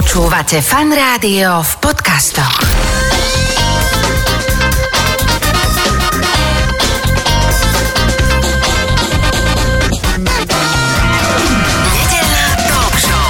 Počúvate fan rádio v podcastoch. Talk show.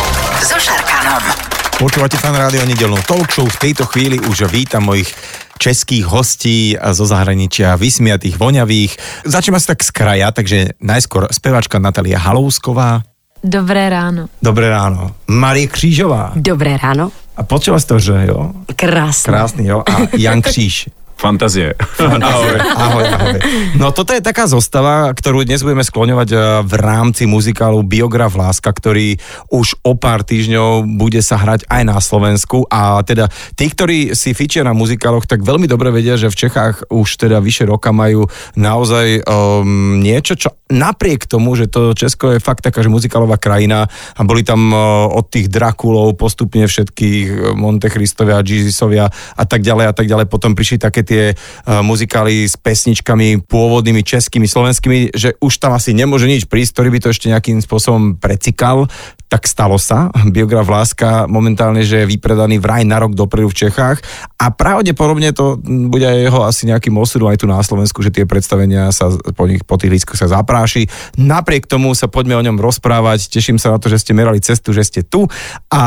Počúvate fan rádio nedelnú talk show. V tejto chvíli už vítam mojich českých hostí zo zahraničia, vysmiatých, voňavých. Začneme asi tak z kraja, takže najskôr spevačka Natalia Halousková. Dobré ráno. Dobré ráno. Marie Křížová. Dobré ráno. A počula si to, že jo? Krásne. Krásny, jo? A Jan Kříž. Fantazie. Ahoj. ahoj, ahoj. No toto je taká zostava, ktorú dnes budeme skloňovať eh, v rámci muzikálu Biograf Láska, ktorý už o pár týždňov bude sa hrať aj na Slovensku a teda tí, ktorí si fičia na muzikáloch, tak veľmi dobre vedia, že v Čechách už teda vyše roka majú naozaj um, niečo, čo napriek tomu, že to Česko je fakt taká, že muzikálová krajina a boli tam uh, od tých Drakulov postupne všetkých eh, Monte Christovia, Jeezysovia a tak ďalej a tak ďalej, potom prišli také tie uh, muzikály s pesničkami pôvodnými českými, slovenskými, že už tam asi nemôže nič prísť, ktorý by to ešte nejakým spôsobom precikal, tak stalo sa. Biograf Láska momentálne, že je vypredaný vraj na rok dopredu v Čechách a pravdepodobne to bude aj jeho asi nejakým osudom aj tu na Slovensku, že tie predstavenia sa po, nich, po tých lístkoch sa zapráši. Napriek tomu sa poďme o ňom rozprávať. Teším sa na to, že ste merali cestu, že ste tu a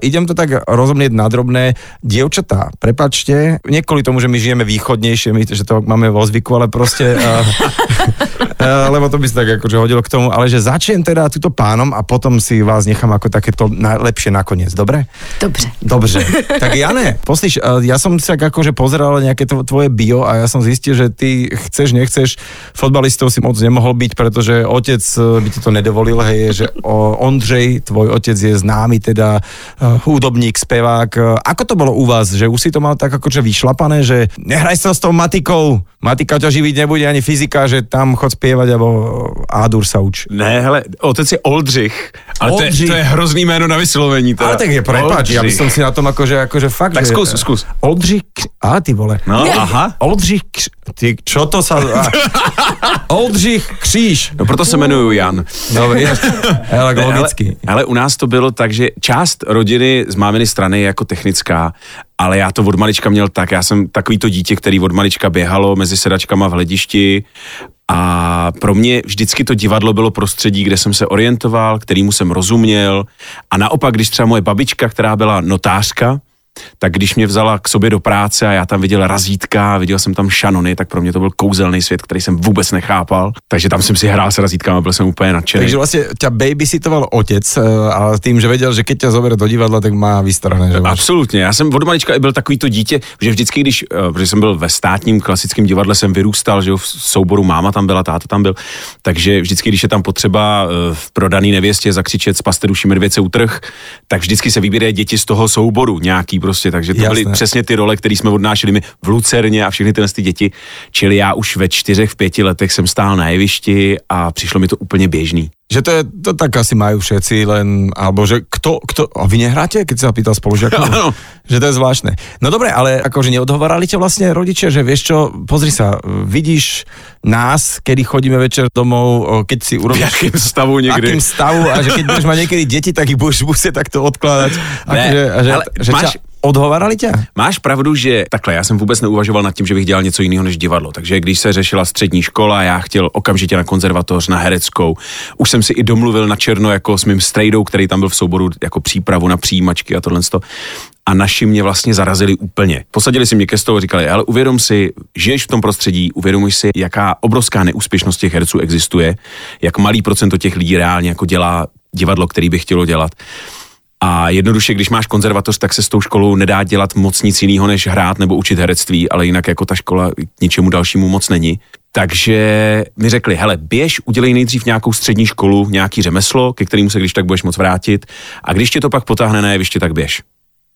idem to tak rozumieť na drobné. Dievčatá, prepačte, nie tomu, že my žijeme východnejšie, my, že to máme vo zvyku, ale proste, uh, lebo to by sa tak akože hodilo k tomu, ale že začnem teda túto pánom a potom si vás nechám ako takéto najlepšie nakoniec, dobre? Dobře. Dobře. Tak Jane, poslíš, uh, ja som si tak akože pozeral nejaké to, tvoje bio a ja som zistil, že ty chceš, nechceš, fotbalistov si moc nemohol byť, pretože otec by ti to nedovolil, hej, že o, Ondřej, tvoj otec je známy teda uh, hudobník, spevák. Uh, ako to bolo u vás, že už si to mal tak akože vyšlapané, že nehraj sa s tou matikou, matika ťa živiť nebude ani fyzika, že tam chod spievať, alebo Ádur sa uč. Ne, hele, otec je Oldřich, ale to je, Oldřich. to je hrozný jméno na vyslovení. Teda. Ale tak je prepač, ja by Oldřich. som si na tom akože, akože fakt, Tak že... skús, skús. Oldřich, a ty vole. No, aha. Oldřich, ty, čo to sa... A, Oldřich Kříž. No proto se jmenuju Jan. No, je, ale logicky. Ale, ale u nás to bylo tak, že část rodiny z máminy strany je jako technická, ale já to od malička měl tak, já jsem takový to dítě, který od malička běhalo mezi sedačkama v hledišti a pro mě vždycky to divadlo bylo prostředí, kde jsem se orientoval, kterýmu jsem rozuměl a naopak, když třeba moje babička, která byla notářka, tak když mě vzala k sobě do práce a já tam viděl razítka, viděl jsem tam šanony, tak pro mě to byl kouzelný svět, který jsem vůbec nechápal. Takže tam jsem si hrál s razítkama, byl jsem úplně nadšený. Takže vlastne ťa babysitoval otec, eh, ale tým, že vedel, že keď ťa zoberie do divadla, tak má vystarané. Že máš. Absolutně, já jsem od malička i byl takový to dítě, že vždycky, když, eh, protože jsem byl ve státním klasickém divadle, jsem vyrůstal, že jo, v souboru máma tam byla, táta tam byl, takže vždycky, když je tam potřeba eh, v prodaný nevěstě zakřičet z paste duší medvěce utrh, tak vždycky se vybírají děti z toho souboru nějaký prostě, takže to Jasné. byly přesně ty role, které jsme odnášeli my v Lucerně a všechny tyhle ty děti, čili já už ve čtyřech, v pěti letech jsem stál na jevišti a přišlo mi to úplně běžný. Že to, je, to tak asi majú všetci, len, alebo že kto, kto, a vy nehráte, keď sa pýtal spolužiakov? Že to je zvláštne. No dobre, ale akože neodhovorali ťa vlastne rodičia, že vieš čo, pozri sa, vidíš nás, kedy chodíme večer domov, keď si V urobíš jakém stavu někdy? akým stavu a že keď budeš mať niekedy deti, tak ich budeš musieť takto odkladať. Akože, a že, ale že máš- ťa odhovarali ťa? Máš pravdu, že takhle, já jsem vůbec neuvažoval nad tím, že bych dělal něco jiného než divadlo. Takže když se řešila střední škola, já chtěl okamžitě na konzervatoř, na hereckou. Už jsem si i domluvil na černo jako s mým strejdou, který tam byl v souboru jako přípravu na přijímačky a tohle. A naši mě vlastně zarazili úplně. Posadili si mě ke stolu a říkali, ale uvědom si, žiješ v tom prostředí, uvědomuj si, jaká obrovská neúspěšnost těch herců existuje, jak malý procento těch lidí reálně jako dělá divadlo, který by chtělo dělat. A jednoduše, když máš konzervatoř, tak se s tou školou nedá dělat moc nic jiného, než hrát nebo učit herectví, ale jinak jako ta škola k ničemu dalšímu moc není. Takže mi řekli, hele, běž, udělej nejdřív nějakou střední školu, nějaký řemeslo, ke kterému se když tak budeš moc vrátit a když tě to pak potáhne na jeviště, tak běž.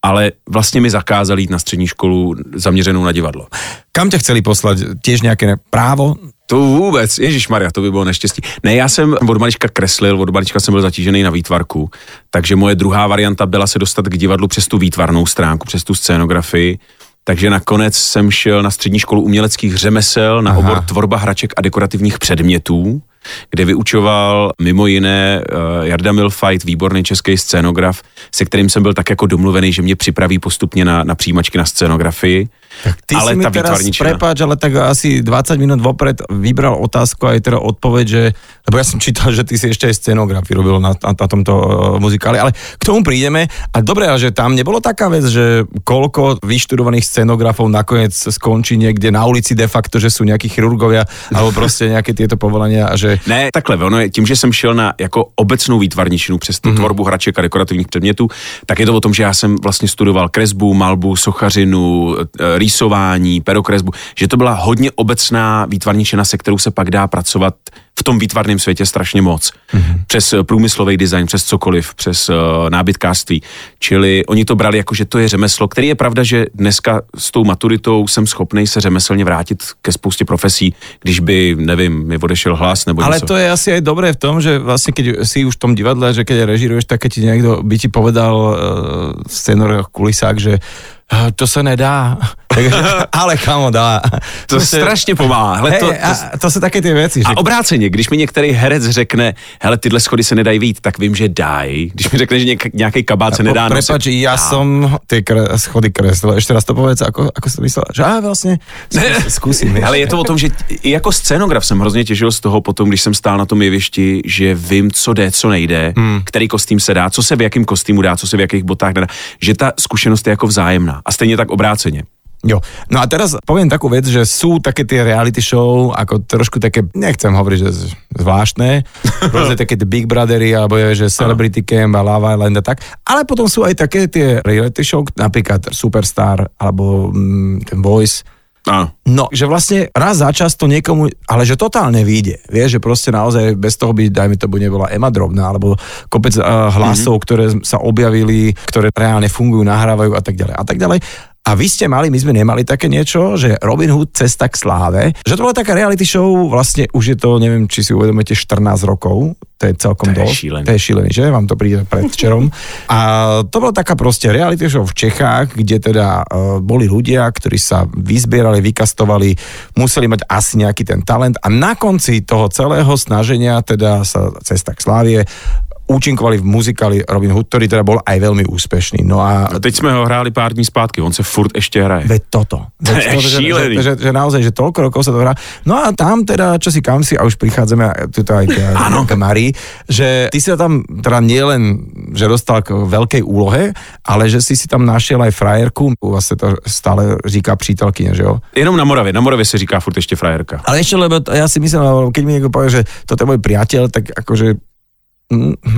Ale vlastně mi zakázali jít na střední školu zaměřenou na divadlo. Kam ťa chceli poslať? Tiež nejaké právo? To vůbec, Ježíš Maria, to by bylo neštěstí. Ne, já jsem od malička kreslil, od malička jsem byl zatížený na výtvarku, takže moje druhá varianta byla se dostat k divadlu přes tu výtvarnou stránku, přes tu scénografii. Takže nakonec jsem šel na střední školu uměleckých řemesel na Aha. obor tvorba hraček a dekorativních předmětů. Kde vyučoval mimo jiné uh, Jarda Milfajt, výborný český scénograf, se kterým jsem byl tak jako domluvený, že mě připraví postupně na, na přijímačky na scénografii. Tak ty ale si mi teraz, prepáč, ale tak asi 20 minút vopred vybral otázku aj teda odpoveď, že, lebo ja som čítal, že ty si ešte aj scenografi robil na, na, na tomto uh, muzikáli, ale k tomu prídeme. A dobre, ale že tam nebolo taká vec, že koľko vyštudovaných scenografov nakoniec skončí niekde na ulici de facto, že sú nejakí chirurgovia, alebo proste nejaké tieto povolania a že... Ne, takhle, ono je, tím, že jsem šel na jako obecnou výtvarničinu přes tu mm-hmm. tvorbu hraček a dekorativních předmětů, tak je to o tom, že já jsem vlastně studoval kresbu, malbu, sochařinu, e, rýsování, perokresbu, že to byla hodně obecná výtvarničina, se kterou se pak dá pracovat v tom výtvarném světě strašně moc. Mm-hmm. Přes eh, průmyslový design, přes cokoliv, přes uh, nábytkářství. Čili oni to brali jako, že to je řemeslo, který je pravda, že dneska s tou maturitou jsem schopný se řemeslně vrátit ke spoustě profesí, když by, nevím, mi odešel hlas nebo Ale něco. to je asi aj dobré v tom, že vlastne keď si už v tom divadle, že keď režiruješ, tak ti niekto by ti povedal uh, scenor kulisák, že to se nedá. Ale kamo dá. To Prostě- strašně pomáhá. Hele, to, Hej, to, a to jsou také ty věci. Že... A obráceně, když mi některý herec řekne, hele, tyhle schody se nedají vít, tak vím, že dají. Když mi řekne, že něk- nějaký kabát se nedá nosit. Prepač, ja dá. som tie kre, schody kreslil. Ešte raz to povedz, ako, ako si to myslel? Že á, vlastne skúsim. skúsim Ale je to o tom, že i jako scénograf jsem hrozně těžil z toho potom, když jsem stál na tom jevišti, že vím, co jde, co nejde, hmm. který kostým se dá, co se v jakém kostýmu dá, co se v jakých botách nedá, že ta zkušenost je jako vzájemná. A stejně tak obráceně. Jo. No a teraz poviem takú vec, že sú také tie reality show, ako trošku také, nechcem hovoriť, že zvláštne, rôzne také tie Big Brothery, alebo je, že Celebrity Camp a Lava Island a tak, ale potom sú aj také tie reality show, napríklad Superstar, alebo mm, ten Voice, No, že vlastne raz za čas to niekomu, ale že totálne vyjde. Vieš, že proste naozaj bez toho by, dajme to, nebola Ema Drobná, alebo kopec uh, hlasov, mm-hmm. ktoré sa objavili, ktoré reálne fungujú, nahrávajú a tak ďalej a tak ďalej. A vy ste mali, my sme nemali také niečo, že Robin Hood cesta k sláve, že to bola taká reality show, vlastne už je to, neviem, či si uvedomíte, 14 rokov, to je celkom To je šílený. To je šílený, že? Vám to príde predvčerom. A to bola taká proste reality show v Čechách, kde teda uh, boli ľudia, ktorí sa vyzbierali, vykastovali, museli mať asi nejaký ten talent a na konci toho celého snaženia teda sa cesta k slávie účinkovali v muzikáli Robin Hood, ktorý teda bol aj veľmi úspešný. No a A teď jsme ho hráli pár dní zpátky, on se furt ještě hraje. Veď toto. To Veď je toto, že, šílený. že, že, že, naozaj, že toľko rokov sa to hrá. No a tam teda, čo si kam si, a už prichádzame tuto aj k, k Marii, že ty si tam teda nielen, že dostal k veľkej úlohe, ale že si si tam našiel aj frajerku, u vás sa to stále říká přítelkyně, že jo? Jenom na Moravě, na Moravě se říká furt ještě frajerka. Ale ešte, lebo to, ja si myslím, keď mi niekto povie, že toto je môj priateľ, tak akože mm,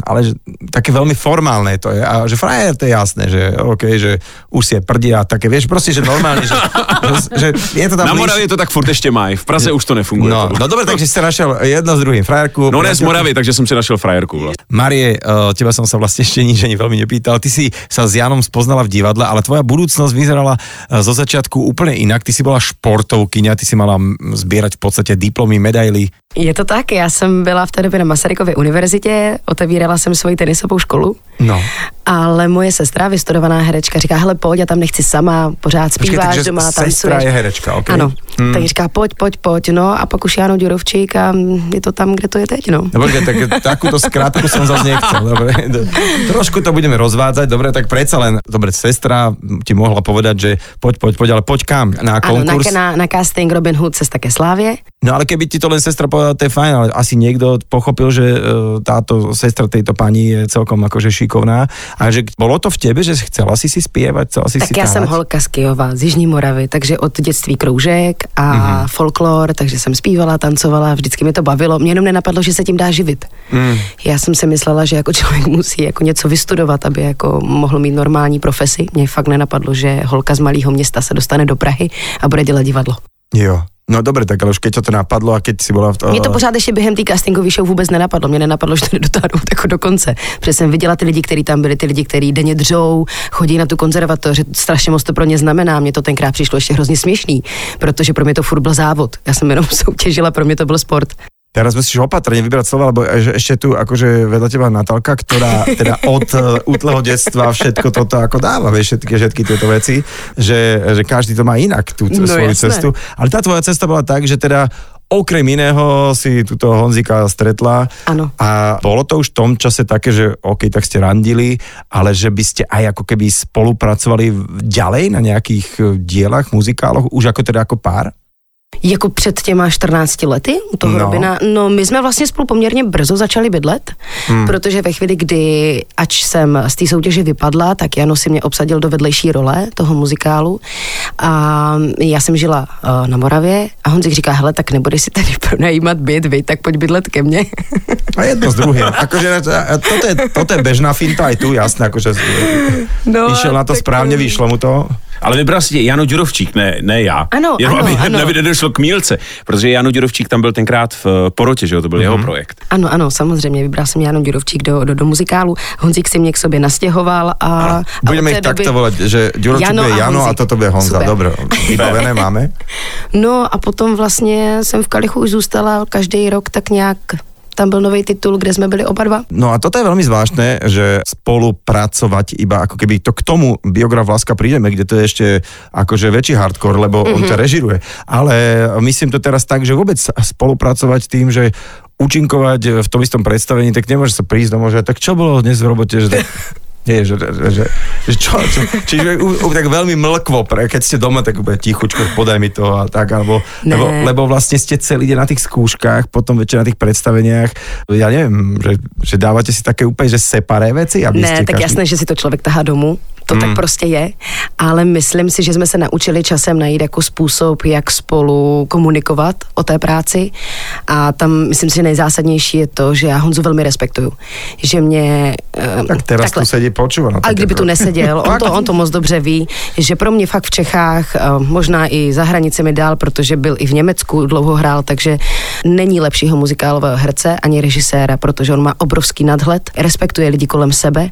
ale že, také veľmi formálne to je. A že frajer, to je jasné, že OK, že už si je prdia, také, vieš, proste, že normálne, že, že, že je to tam Na blíž- Moravě to tak furt ještě mají, v Praze už to nefunguje. No, no dobre, takže si našiel jedno s druhým frajerku. No ne z. Moravy, takže jsem si našel frajerku. Vlastně. Marie, uh, teba som sa vlastne ešte nič ani veľmi nepýtal. Ty si sa s Janom spoznala v divadle, ale tvoja budúcnosť vyzerala uh, zo začiatku úplne inak. Ty si bola športovkyňa, ty si mala mm, zbierať v podstate diplomy, medaily. Je to tak, já jsem byla v té době na Masarykově univerzitě, otevírala jsem svoji tenisovou školu, No. ale moje sestra, vystudovaná herečka, říká, hele pojď, já tam nechci sama, pořád zpíváš takže doma, sestra tancuješ. je herečka, ok. Ano, Hmm. tak říká, pojď, pojď, pojď, no a pak už Jano Ďurovčík a je to tam, kde to je teď, no. Počkaj, tak takúto skratku som zase nechcel. Dobre. Trošku to budeme rozvádzať, dobre, tak predsa len, dobre, sestra ti mohla povedať, že poď, poď, poď, ale poď kam? Na Ano, na, konkurs? na, na casting Robin Hood cesta ke slávě. No ale keby ti to len sestra povedala, to je fajn, ale asi niekto pochopil, že e, táto sestra tejto pani je celkom akože šikovná a že bolo to v tebe, že chcela si si spievať, chcela si Tak si já jsem holka z Kyjova, z Jižní Moravy, takže od dětství kroužek a Mhm. mm-hmm. folklor, takže jsem zpívala, tancovala, vždycky mi to bavilo. Mě jenom nenapadlo, že se tím dá živit. Mm. Já jsem si myslela, že jako člověk musí jako něco vystudovat, aby jako mohl mít normální profesi. Mně fakt nenapadlo, že holka z malého města se dostane do Prahy a bude dělat divadlo. Jo. No dobre, tak ale už keď to napadlo a keď si bola v to... Mě to pořád ještě během té castingové show vůbec nenapadlo. Mě nenapadlo, že to dotáhnout jako do konce. Protože jsem viděla ty lidi, kteří tam byli, ty lidi, kteří denně dřou, chodí na tu konzervatoř. Strašně moc to pro ně znamená. Mně to tenkrát přišlo ještě hrozně směšný, protože pro mě to furt byl závod. Já jsem jenom soutěžila, pro mě to byl sport. Teraz musíš opatrne vybrať slova, lebo že ešte tu akože vedľa teba Natálka, ktorá teda od e, útleho detstva všetko toto ako dáva, vieš, všetky, všetky tieto veci, že, že každý to má inak, tú No, svoju jasné. cestu. Ale tá tvoja cesta bola tak, že teda okrem iného si tuto Honzika stretla. Áno. A bolo to už v tom čase také, že OK, tak ste randili, ale že by ste aj ako keby spolupracovali ďalej na nejakých eh, dielach, muzikáloch, už ako teda ako pár? Jako před těma 14 lety u toho No. Robina. No my jsme vlastně spolu poměrně brzo začali bydlet, hmm. protože ve chvíli, kdy ač jsem z té soutěže vypadla, tak Jano si mě obsadil do vedlejší role toho muzikálu a já jsem žila uh, na Moravě a Honzik říká, hele, tak nebudeš si tady pronajímat byt, vy, tak pojď bydlet ke mně. A jedno s druhým. Akože toto je, toto je bežná finta aj tu, jasné, akože No, išiel na to tak- správne, vyšlo mu to. Ale vybral si Jano Ďurovčík, ne, ne já. Ano, Jenom ano, aby, ano. nedošlo k mílce, protože Jano Ďurovčík tam byl tenkrát v eh, porotě, že jo, to byl Mhm. jeho projekt. Ano, ano, samozřejmě, vybral jsem Jano Ďurovčík do, do, do muzikálu. Honzik si mě k sobě nastěhoval a... a Budeme od té ich takto volať, že Ďuročík Jano bude a Jano a Honzik. toto bude Honza. Super. Dobre, vybavené máme. No a potom vlastně jsem v Kalichu už zůstala každý rok tak nějak tam byl nový titul, kde jsme byli oba dva. No a toto je veľmi zvláštne, že spolupracovať iba ako keby to k tomu biograf Láska prídeme, kde to je ešte akože väčší hardcore, lebo mm-hmm. on ťa režiruje. Ale myslím to teraz tak, že vôbec spolupracovať tým, že účinkovať v tom istom predstavení, tak nemôže sa prísť domov, že tak čo bolo dnes v robote, že tak, nie, že, že, že, že čo, čo, čiže u, u, tak veľmi mlkvo, pre, keď ste doma, tak bude tichučko, podaj mi to a tak, alebo, Ne. lebo, lebo vlastne ste celý deň na tých skúškach, potom večer na tých predstaveniach, ja neviem, že, že dávate si také úplne, že separé veci, aby Ne, ste tak jasné, že si to člověk tahá domů, to tak prostě je, ale myslím si, že jsme se naučili časem najít jako způsob, jak spolu komunikovat o té práci a tam myslím si, že nejzásadnější je to, že já Honzu velmi respektuju, že mě... eh, tak teraz tu sedí počúva. No, A kdyby tu neseděl, on to, on to moc dobře ví, že pro mě fakt v Čechách, eh, možná i za hranicemi dál, protože byl i v Německu, dlouho hrál, takže není lepšího muzikálového herce ani režiséra, protože on má obrovský nadhled, respektuje lidi kolem sebe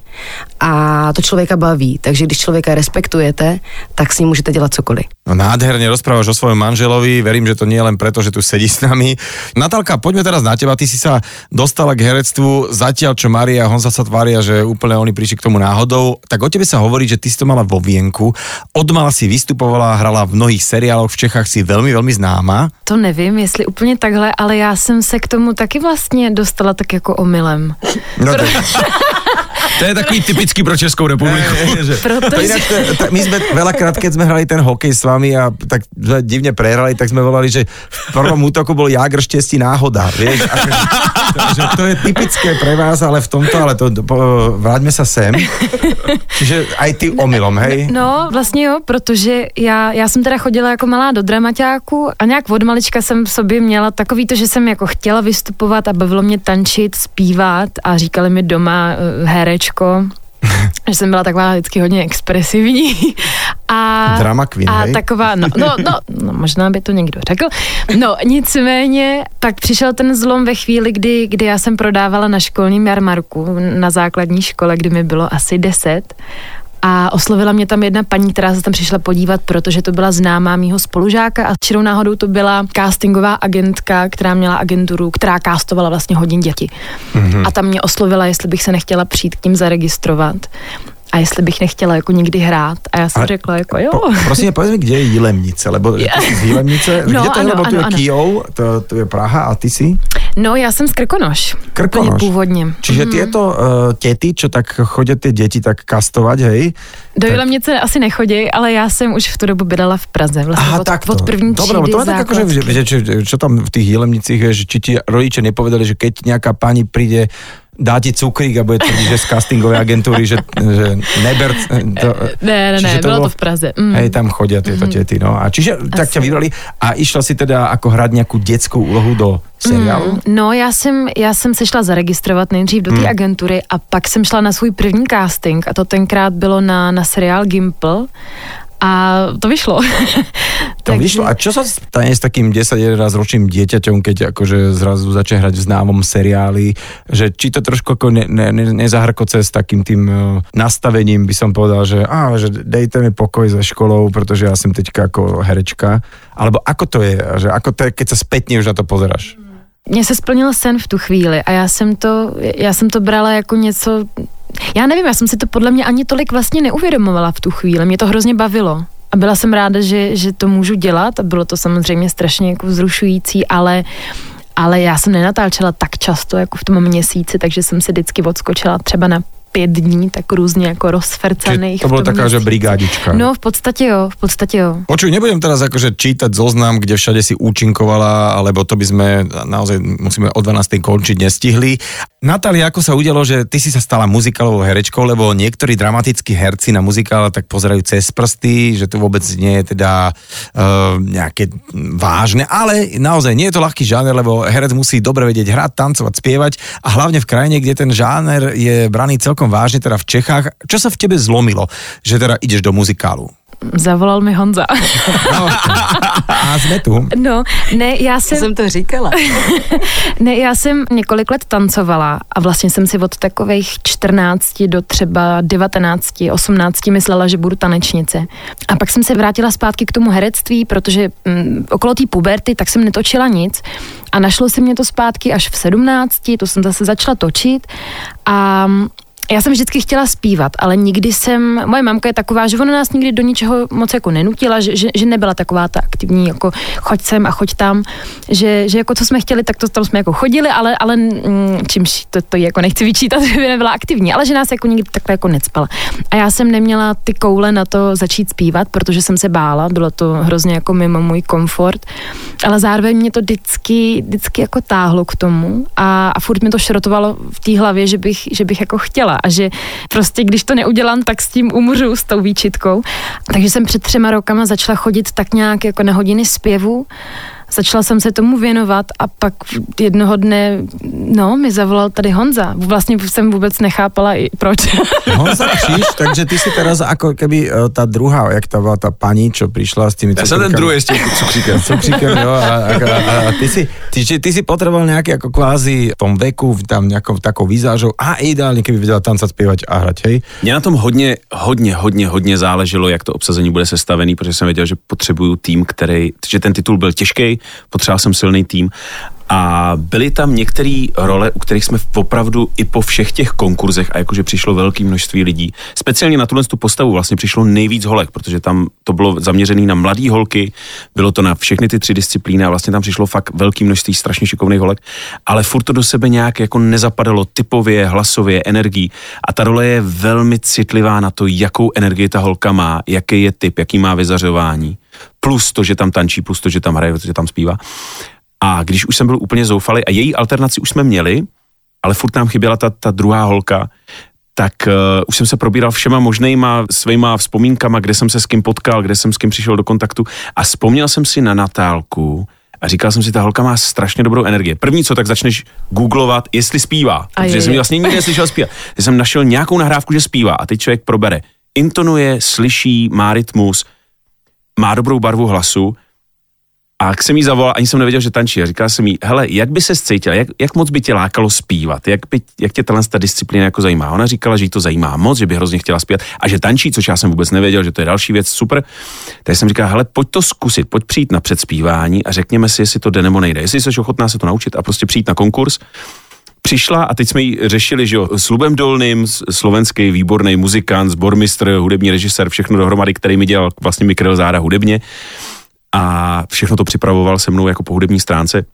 a to člověka baví. Takže když člověka respektujete, tak s ním můžete dělat cokoliv. No nádherne rozprávaš o svojom manželovi, verím, že to nie je len preto, že tu sedí s nami. Natálka, poďme teraz na teba, ty si sa dostala k herectvu, zatiaľ čo Maria a Honza sa tvária, že úplne oni prišli k tomu náhodou, tak o tebe sa hovorí, že ty si to mala vo vienku, odmala si vystupovala, hrala v mnohých seriáloch, v Čechách si veľmi, veľmi známa. To nevím, jestli úplně takhle, ale já jsem se k tomu taky vlastně dostala tak jako omylem. No to, To je takový typický pro Českou republiku. že, Protože- to inak, to, to, my sme veľakrát, keď sme hrali ten hokej s vami a tak sme divne prehrali, tak sme volali, že v prvom útoku bol Jágr štestí náhoda, vieš, to, že to je typické pre vás, ale v tomto, ale to, po, vráťme sa sem. Čiže aj ty omylom, hej? No, vlastně jo, protože já, já jsem teda chodila jako malá do dramaťáku a nějak od malička jsem v sobě měla takový to, že jsem jako chtěla vystupovat a bavilo mě tančit, zpívat a říkali mi doma uh, herečko, že jsem byla taková vždycky hodně expresivní. A, Drama queen, a hej? taková, no, no, no, no, možná by to někdo řekl. No, nicméně, pak přišel ten zlom ve chvíli, kdy, kdy já jsem prodávala na školním jarmarku na základní škole, kdy mi bylo asi 10 a oslovila mě tam jedna paní, která se tam přišla podívat, protože to byla známá mýho spolužáka a čirou náhodou to byla castingová agentka, která měla agenturu, která castovala vlastně hodin děti. Mm-hmm. A tam mě oslovila, jestli bych se nechtěla přijít k ním zaregistrovat a jestli bych nechtěla jako někdy hrát. A já jsem Ale- řekla jako jo. Po, prosím, ťa, povedz mi, kde je Jilemnice, lebo že ty z Jilemnice, No, kde to je, ano, lebo tu je ano, ano. Kijov, to, to je Praha a ty si? No, já jsem z Krkonoš. Krkonoš. Původně. Čiže Mhm. tieto uh, tety, čo tak chodia tie deti tak kastovať, hej? Do tak- Jilemnice asi nechodí, ale já jsem už v tu dobu bydlela v Praze. Vlastně Aha, od, takto. od první Dobre, třídy lebo to je tak akože, že, že, čo, čo tam v tých Jilemnicích je, že či ti rodiče nepovedali, že keď nejaká pani príde dá ti cukrík a bude tvrdiť, že z castingovej agentúry, že, že neber... To, Ne, ne, ne, bylo to v Praze. Mm. Hej, tam chodia tieto mm. tety, no. A čiže tak ťa vybrali a išla si teda ako hrať nejakú detskú úlohu do seriálu? Mm, no, já jsem, já jsem se šla zaregistrovat nejdřív do té Hmm. agentury a pak jsem šla na svůj první casting a to tenkrát bylo na, na seriál Gimple a to vyšlo. To vyšlo. A čo sa stane s takým 10-11 ročným dieťaťom, keď akože zrazu začne hrať v známom seriáli, že či to trošku ako ne, ne, ne, nezahrkoce s takým tým uh, nastavením by som povedal, že, á, že dejte mi pokoj za školou, pretože ja som teďka ako herečka. Alebo ako to je, že ako to je, keď sa spätne už na to pozeráš? Mně se splnil sen v tu chvíli a já jsem to, já jsem to brala jako něco, já nevím, já jsem si to podle mě ani tolik vlastně neuvědomovala v tu chvíli, mě to hrozně bavilo. a byla jsem ráda, že, že to můžu dělat a bylo to samozřejmě strašně jako vzrušující, ale ale já jsem nenatáčela tak často jako v tom měsíci, takže jsem si vždycky odskočila třeba na pět dní, tak různě jako rozfercaných. Čiže to tom taká, že brigádička. No, v podstatě jo, v podstatě jo. Počuj, nebudem teraz akože čítať zoznam, kde všade si účinkovala, alebo to by sme naozaj musíme o 12. končiť nestihli. Natália, ako sa udialo, že ty si sa stala muzikálovou herečkou, lebo niektorí dramatickí herci na muzikál tak pozerajú cez prsty, že to vôbec nie je teda uh, nejaké vážne, ale naozaj nie je to ľahký žáner, lebo herec musí dobre vedieť hrať, tancovať, spievať a hlavne v krajine, kde ten žáner je braný celkom vážne, teda v Čechách. Čo sa v tebe zlomilo, že teda ideš do muzikálu? Zavolal mi Honza. No, a jsme tu. No, ne, já jsem... Jsem to říkala. Ne, já jsem několik let tancovala a vlastně jsem si od takových 14 do třeba 19, 18 myslela, že budu tanečnice. A pak jsem se vrátila zpátky k tomu herectví, protože mm, okolo té puberty tak jsem netočila nic a našlo se mě to zpátky až v 17, to jsem zase začala točit a já jsem vždycky chtěla zpívat, ale nikdy jsem, moje mamka je taková, že ona nás nikdy do ničeho moc jako nenutila, že, že, že nebyla taková ta aktivní, jako choď sem a choď tam, že, že jako co jsme chtěli, tak to tam jsme jako chodili, ale, ale mm, čímž to, to jako nechci vyčítat, že by nebyla aktivní, ale že nás jako nikdy takhle jako necpala. A já jsem neměla ty koule na to začít zpívat, protože jsem se bála, bylo to hrozně jako mimo můj komfort, ale zároveň mě to vždycky, vždycky jako táhlo k tomu a, a furt mi to šrotovalo v té hlavě, že bych, že bych jako chtěla a že prostě když to neudělám, tak s tím umřu s tou výčitkou. Takže jsem před třema rokama začala chodit tak nějak jako na hodiny zpěvu začala jsem se tomu věnovat a pak jednoho dne, no, mi zavolal tady Honza. Vlastně jsem vůbec nechápala i proč. Honza Kříž, takže ty si teraz ako keby e, tá druhá, jak tá bola tá pani, čo prišla s tými Já jsem ten druhý s tím cukříkem. cukříkem, jo, a, a, a, a ty, si, ty, ty si potreboval nejaký ako kvázi v tom veku, v tam nejakou takou výzážou a ideálne, keby vedela tancať, spievať a hrať, hej? Mně na tom hodně, hodně, hodně, hodně záleželo, jak to obsazení bude sestavený, protože jsem věděl, že potřebuju tým, který, že ten titul byl těžký, potřeboval jsem silný tým a byly tam některé role, u kterých jsme opravdu i po všech těch konkurzech a jakože přišlo velké množství lidí. Speciálně na tuhle tu postavu vlastně přišlo nejvíc holek, protože tam to bylo zaměřené na mladý holky, bylo to na všechny ty tři disciplíny a vlastně tam přišlo fakt velké množství strašně šikovných holek, ale furt to do sebe nějak jako nezapadalo typově, hlasově, energií a ta role je velmi citlivá na to, jakou energii ta holka má, jaký je typ, jaký má vyzařování, plus to, že tam tančí, plus to, že tam hraje, že tam zpívá. A když už jsem byl úplně zoufalý a její alternaci už jsme měli, ale furt nám chyběla ta, ta druhá holka, tak uh, už jsem se probíral všema možnýma svýma vzpomínkama, kde jsem se s kým potkal, kde jsem s kým přišel do kontaktu a vzpomněl jsem si na Natálku a říkal jsem si, ta holka má strašně dobrou energii. První, co tak začneš googlovat, jestli zpívá, A protože je, jsem ji vlastně nikdy neslyšel zpívat. Já jsem našel nějakou nahrávku, že zpívá a teď člověk probere. Intonuje, slyší, má rytmus, má dobrou barvu hlasu a jak jsem jí zavolal, ani jsem nevěděl, že tančí. A říkal jsem jí, hele, jak by se cítila, jak, jak moc by tě lákalo zpívat, jak, by, jak tě ta disciplína jako zajímá. Ona říkala, že jí to zajímá moc, že by hrozně chtěla zpívat a že tančí, což já jsem vůbec nevěděl, že to je další věc, super. Tak jsem říkal, hele, pojď to zkusit, pojď přijít na předspívání a řekněme si, jestli to jde nebo nejde. Jestli jsi ochotná se to naučit a prostě přijít na konkurs, přišla a teď jsme ji řešili, že jo, s Lubem Dolným, slovenský výborný muzikant, zbormistr, hudební režisér, všechno dohromady, který mi dělal vlastně mi kryl záda hudebně a všechno to připravoval se mnou jako po hudební stránce.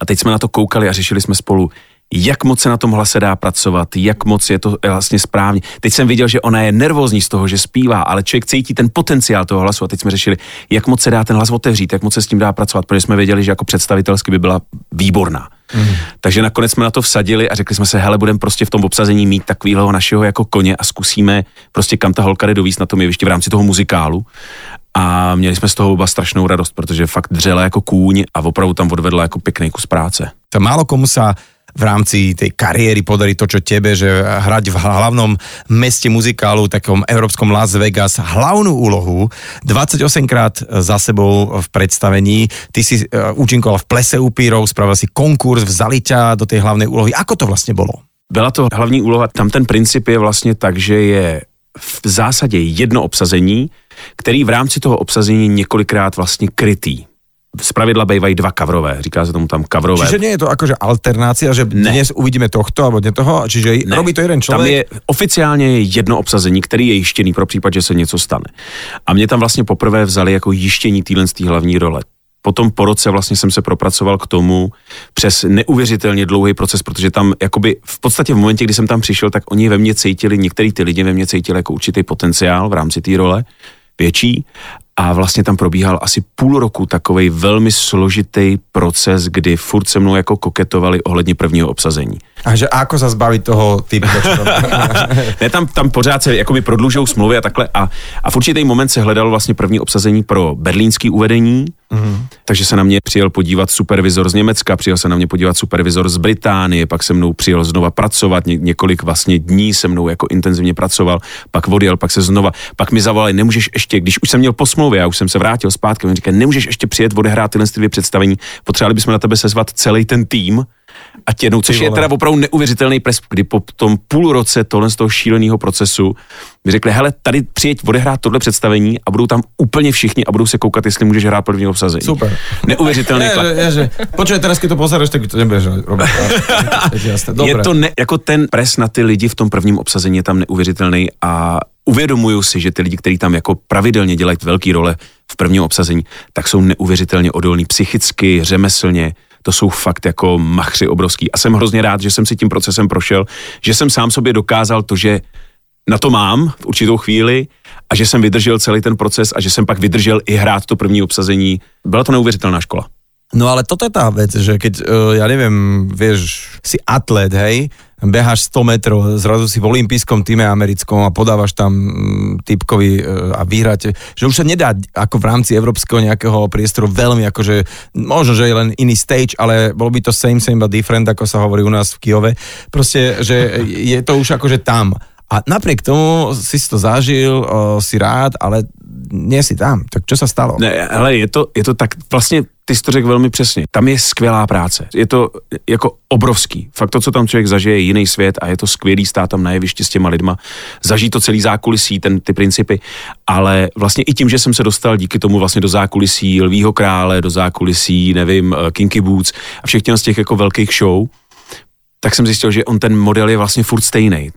A teď jsme na to koukali a řešili jsme spolu, jak moc se na tom hlase dá pracovat, jak moc je to vlastně správně. Teď jsem viděl, že ona je nervózní z toho, že zpívá, ale člověk cítí ten potenciál toho hlasu a teď jsme řešili, jak moc se dá ten hlas otevřít, jak moc se s tím dá pracovat, protože jsme věděli, že jako představitelsky by byla výborná. Takže nakonec jsme na to vsadili a řekli jsme se, hele, budeme prostě v tom obsazení mít takového našeho jako koně a zkusíme prostě kam ta holka jde dovíc na tom jevišti v rámci toho muzikálu. A měli jsme z toho oba strašnou radost, protože fakt dřela jako kůň a opravdu tam odvedla jako pěkný kus práce. To málo komu sa v rámci tej kariéry podarí to, čo tebe, že hrať v hlavnom meste muzikálu, takom európskom Las Vegas, hlavnú úlohu, 28 krát za sebou v predstavení. Ty si uh, účinkoval v Plese upírov, spravil si konkurs, vzali ťa do tej hlavnej úlohy. Ako to vlastne bolo? Byla to hlavní úloha, tam ten princip je vlastně tak, že je v zásadě jedno obsazení, který v rámci toho obsazení několikrát vlastně krytý. Pravidla bývají dva kavrové, říká se tomu tam kavrové. Čiže nie je to akože alternácia, že Ne. dnes uvidíme tohto alebo toho, čiže Ne, robí to jeden Tam člověk. je oficiálně je jedno obsazení, který je jištěný pro případ, že se něco stane. A mě tam vlastně poprvé vzali jako jištění téhle z té hlavní role. Potom po roce vlastně jsem se propracoval k tomu přes neuvěřitelně dlouhý proces, protože tam jakoby v podstatě v momentě, kdy jsem tam přišel, tak oni ve mně cítili, některý ty lidi ve mně cítili jako určitý potenciál v rámci té role, větší. A vlastně tam probíhal asi půl roku takový velmi složitý proces, kdy furt se mnou jako koketovali ohledně prvního obsazení. A že ako sa zbaviť toho typu? Ne, tam, tam pořád se jakoby prodlužují smlouvy a takhle a, a v určitý moment se hledalo vlastně první obsazení pro berlínský uvedení, mm. takže se na mě přijel podívat supervizor z Německa, přijel se na mě podívat supervizor z Británie, pak se mnou přijel znova pracovat, ně, několik vlastně dní se mnou jako intenzivně pracoval, pak odjel, pak se znova, pak mi zavolali, nemůžeš ještě, když už jsem měl po smlouvě, já už jsem se vrátil zpátky, on říká, nemůžeš ještě přijet odehrát tyhle ty dvě představení, potřebovali bychom na tebe sezvat celý ten tým, a jednou, což je teda opravdu neuvěřitelný pres, kdy po tom půl roce tohle z toho šíleného procesu mi řekli, hele, tady přijeď odehrát tohle představení a budou tam úplně všichni a budou se koukat, jestli můžeš hrát první obsazení. Super. Neuvěřitelný klad. že, počuj, teraz keď to pozeráš, tak to nebudeš robiť. Je to. Je ne, jako ten pres na ty lidi v tom prvním obsazení je tam neuvěřitelný a uvědomuju si, že ty lidi, kteří tam jako pravidelně dělají velké role v prvním obsazení, tak jsou neuvěřitelně odolní psychicky, řemeslně, to jsou fakt jako machři obrovský. A jsem hrozně rád, že jsem si tím procesem prošel, že jsem sám sobě dokázal to, že na to mám v určitou chvíli a že jsem vydržel celý ten proces a že jsem pak vydržel i hrát to první obsazení. Byla to neuvěřitelná škola. No ale toto je tá vec, že keď, uh, ja neviem, vieš, si atlet, hej, beháš 100 metrov, zrazu si v olympijskom týme americkom a podávaš tam mm, typkovi uh, a vyhráte, že už sa nedá ako v rámci európskeho nejakého priestoru veľmi akože, možno, že je len iný stage, ale bolo by to same, same but different, ako sa hovorí u nás v Kiove. Proste, že je to už akože tam. A napriek tomu si to zažil, si rád, ale nie si tam. Tak čo sa stalo? Ne, ale je to, je to tak, vlastně ty jsi to řekl velmi přesně. Tam je skvělá práce. Je to jako obrovský. Fakt to, co tam člověk zažije, je jiný svět a je to skvělý stát tam na jevišti s těma lidma. Zažít to celý zákulisí, ten, ty principy. Ale vlastně i tím, že jsem se dostal díky tomu vlastně do zákulisí Lvího krále, do zákulisí, nevím, eh, Kinky Boots a všech těch z těch jako velkých show, tak jsem zjistil, že on ten model je vlastně furt stejný.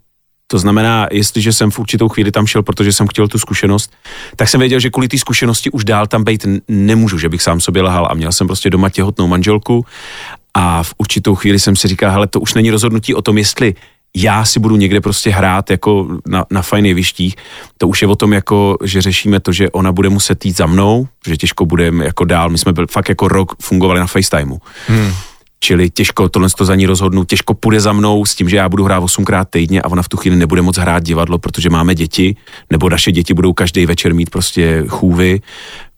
To znamená, jestliže jsem v určitou chvíli tam šel, protože jsem chtěl tu zkušenost, tak jsem věděl, že kvůli té zkušenosti už dál tam být nemůžu, že bych sám sobě lhal a měl jsem prostě doma těhotnou manželku a v určitou chvíli jsem si říkal, hele, to už není rozhodnutí o tom, jestli já si budu někde prostě hrát jako na, na fajn jevištích. To už je o tom, jako, že řešíme to, že ona bude muset jít za mnou, že těžko budeme jako dál. My jsme byl, fakt jako rok fungovali na FaceTimeu. Hmm. Čili těžko tohle to za ní rozhodnout, těžko půjde za mnou s tím, že já budu hrát 8krát týdně a ona v tu chvíli nebude moc hrát divadlo, protože máme děti, nebo naše děti budou každý večer mít prostě chůvy.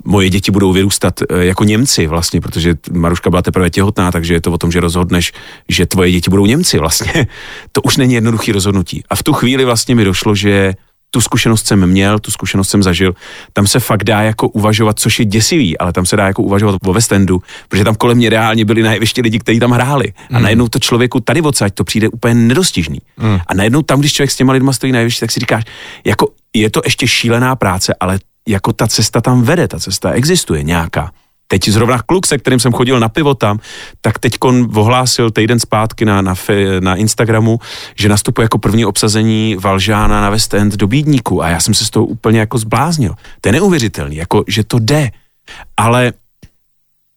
Moje děti budou vyrůstat eh, jako Němci vlastně, protože Maruška byla teprve těhotná, takže je to o tom, že rozhodneš, že tvoje děti budou Němci vlastně. To už není jednoduchý rozhodnutí. A v tu chvíli vlastně mi došlo, že tu zkušenost jsem měl, tu zkušenost jsem zažil, tam se fakt dá jako uvažovat, což je děsivý, ale tam se dá jako uvažovat o West Endu, protože tam kolem mě reálně byli na jevišti lidi, kteří tam hráli. A najednou to člověku tady odsaď to přijde úplně nedostižný. A najednou tam, když člověk s těma lidma stojí na jevišti, tak si říkáš, jako je to ještě šílená práce, ale jako ta cesta tam vede, ta cesta existuje nějaká. Teď zrovna kluk, se kterým jsem chodil na pivo tam, tak teď ohlásil týden zpátky na, na, na Instagramu, že nastupuje jako první obsazení Valžána na West End do Bídníku a já jsem se z toho úplně jako zbláznil. To je neuvěřitelný, jako že to jde. Ale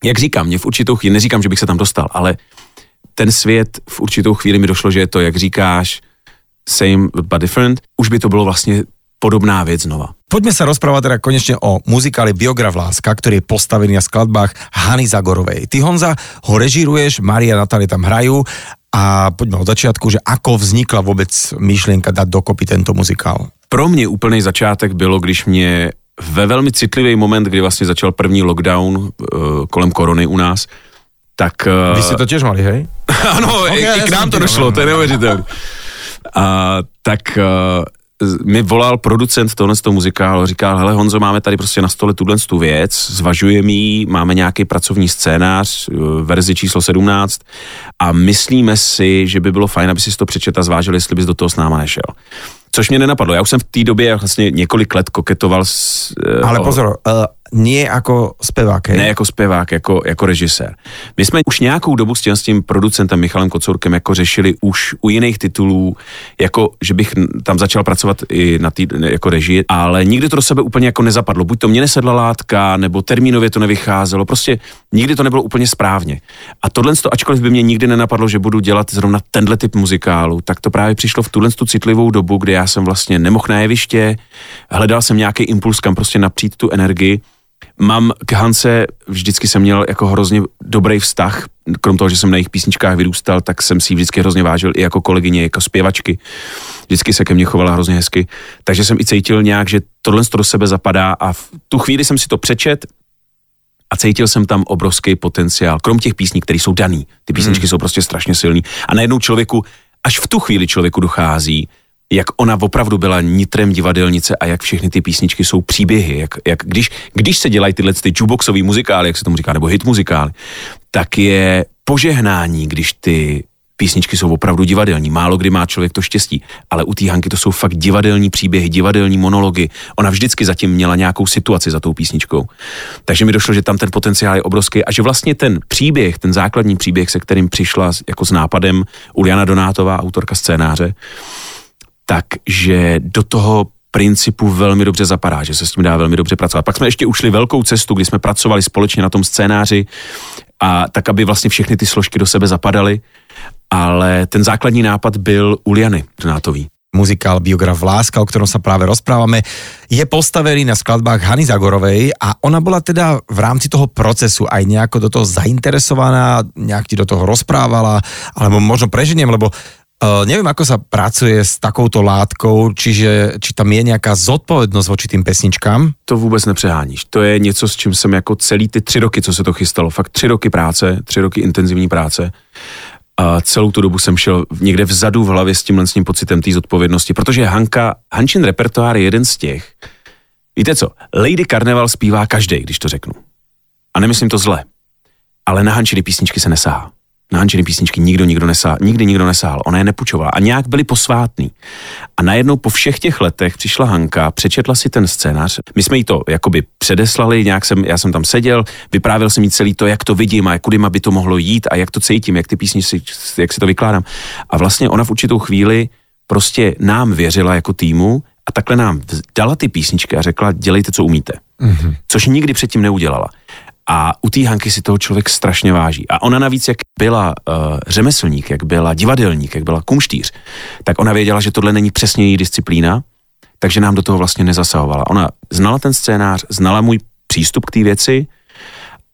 jak říkám, mě v určitou chvíli, neříkám, že bych se tam dostal, ale ten svět v určitou chvíli mi došlo, že je to, jak říkáš, same but different, už by to bylo vlastně podobná věc znova. Poďme sa rozprávať teda konečne o muzikáli Biograf Láska, ktorý je postavený na skladbách Hany Zagorovej. Ty Honza ho režíruješ, Maria a Natália tam hrajú a poďme od začiatku, že ako vznikla vôbec myšlienka dať dokopy tento muzikál. Pro mě úplný začátek bylo, když mě ve velmi citlivý moment, kdy vlastně začal první lockdown uh, kolem korony u nás, tak... Uh, Vy ste to tiež mali, hej? ano, Ok, i, i k nám to došlo, to je neuvěřitelné. A tak uh, mi volal producent tohle z toho muzikálu, říkal, hele Honzo, máme tady prostě na stole tuhle tu věc, zvažujeme ji, máme nějaký pracovní scénář, eh, verzi číslo 17 a myslíme si, že by bylo fajn, aby si to přečet a zvážil, jestli bys do toho s náma nešel. Což mě nenapadlo. Já už jsem v té době vlastně několik let koketoval s... eh, Ale pozor, uh, nie jako zpěvák? Ne jako zpěvák, jako, jako režisér. My jsme už nějakou dobu s tím, s tím producentem Michalem Kocourkem jako řešili už u jiných titulů, jako že bych tam začal pracovat i na tý, jako režii, ale nikdy to do sebe úplně jako nezapadlo. Buď to mě nesedla látka, nebo termínově to nevycházelo, prostě nikdy to nebylo úplně správně. A tohle, ačkoliv by mě nikdy nenapadlo, že budu dělat zrovna tenhle typ muzikálu, tak to právě přišlo v tuhle tu citlivou dobu, kdy já jsem vlastně nemohl na jeviště, hledal jsem nějaký impuls, kam prostě napřít tu energii Mám k Hance, vždycky jsem měl jako hrozně dobrý vztah, krom toho, že jsem na jejich písničkách vyrůstal, tak jsem si ji vždycky hrozně vážil i jako kolegyně, jako zpěvačky. Vždycky se ke mně chovala hrozně hezky. Takže jsem i cítil nějak, že tohle do sebe zapadá a v tu chvíli jsem si to přečet a cítil jsem tam obrovský potenciál. Krom těch písní, které jsou daný. Ty písničky hmm. jsou prostě strašně silný. A najednou člověku, až v tu chvíli člověku dochází, jak ona opravdu byla nitrem divadelnice a jak všechny ty písničky jsou příběhy. Jak, jak když, když se dělají tyhle ty jukeboxový muzikály, jak se tomu říká, nebo hit muzikály, tak je požehnání, když ty písničky jsou opravdu divadelní. Málo kdy má člověk to štěstí, ale u té Hanky to jsou fakt divadelní příběhy, divadelní monology. Ona vždycky zatím měla nějakou situaci za tou písničkou. Takže mi došlo, že tam ten potenciál je obrovský a že vlastně ten příběh, ten základní příběh, se kterým přišla jako s nápadem Uliana Donátová, autorka scénáře, takže do toho principu velmi dobře zapadá, že se s tím dá velmi dobře pracovat. Pak jsme ještě ušli velkou cestu, kdy jsme pracovali společně na tom scénáři a tak, aby vlastně všechny ty složky do sebe zapadaly, ale ten základní nápad byl Uliany Donátový muzikál Biograf Láska, o ktorom sa práve rozprávame, je postavený na skladbách Hany Zagorovej a ona bola teda v rámci toho procesu aj nejako do toho zainteresovaná, nejak ti do toho rozprávala, alebo možno preženiem, lebo Uh, neviem, ako sa pracuje s takouto látkou, čiže či tam je nějaká zodpovědnost voči tým pesničkám? To vůbec nepřeháníš. To je něco, s čím jsem jako celý ty tři roky, co se to chystalo, fakt tři roky práce, tři roky intenzivní práce, a celou tu dobu jsem šel někde vzadu v hlavě s tímhle s tím pocitem té zodpovědnosti, protože Hanka, Hančin repertoár je jeden z těch, víte co, Lady Carnival zpívá každý, když to řeknu. A nemyslím to zle, ale na Hančiny písničky se nesahá na Hančiny písničky nikdo nikdo nesál, nikdy nikdo nesál, ona je nepůjčovala a nějak byli posvátný. A najednou po všech těch letech přišla Hanka, přečetla si ten scénář, my jsme jí to jakoby předeslali, nějak jsem, já jsem tam seděl, vyprávěl jsem jí celý to, jak to vidím a kudy by to mohlo jít a jak to cítím, jak ty písně si, jak si to vykládám. A vlastně ona v určitou chvíli prostě nám věřila jako týmu a takhle nám dala ty písničky a řekla, dělejte, co umíte. Mm-hmm. Což nikdy předtím neudělala. A u té Hanky si toho člověk strašně váží. A ona navíc, jak byla uh, řemeslník, jak byla divadelník, jak byla kumštíř, tak ona věděla, že tohle není přesně její disciplína, takže nám do toho vlastně nezasahovala. Ona znala ten scénář, znala můj přístup k té věci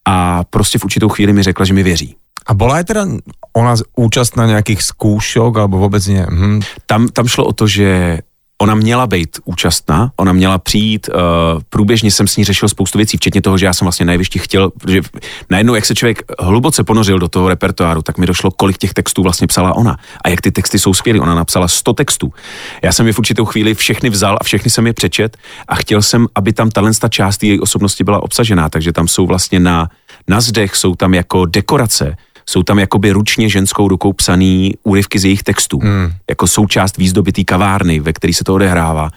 a prostě v určitou chvíli mi řekla, že mi věří. A byla je teda ona účast na nějakých zkoušok, alebo vůbec ne? Hm. Tam, tam šlo o to, že Ona měla být účastná, ona měla přijít, uh, průběžně jsem s ní řešil spoustu věcí, včetně toho, že já jsem vlastně nejvyšší chtěl, protože najednou, jak se člověk hluboce ponořil do toho repertoáru, tak mi došlo, kolik těch textů vlastně psala ona a jak ty texty jsou skvělé. Ona napsala 100 textů. Já jsem je v určitou chvíli všechny vzal a všechny jsem je přečet a chtěl jsem, aby tam tahle část její osobnosti byla obsažená, takže tam jsou vlastně na, na zdech, jsou tam jako dekorace, jsou tam jakoby ručně ženskou rukou psaný úryvky z jejich textů, hmm. jako součást výzdobitý kavárny, ve který se to odehrává.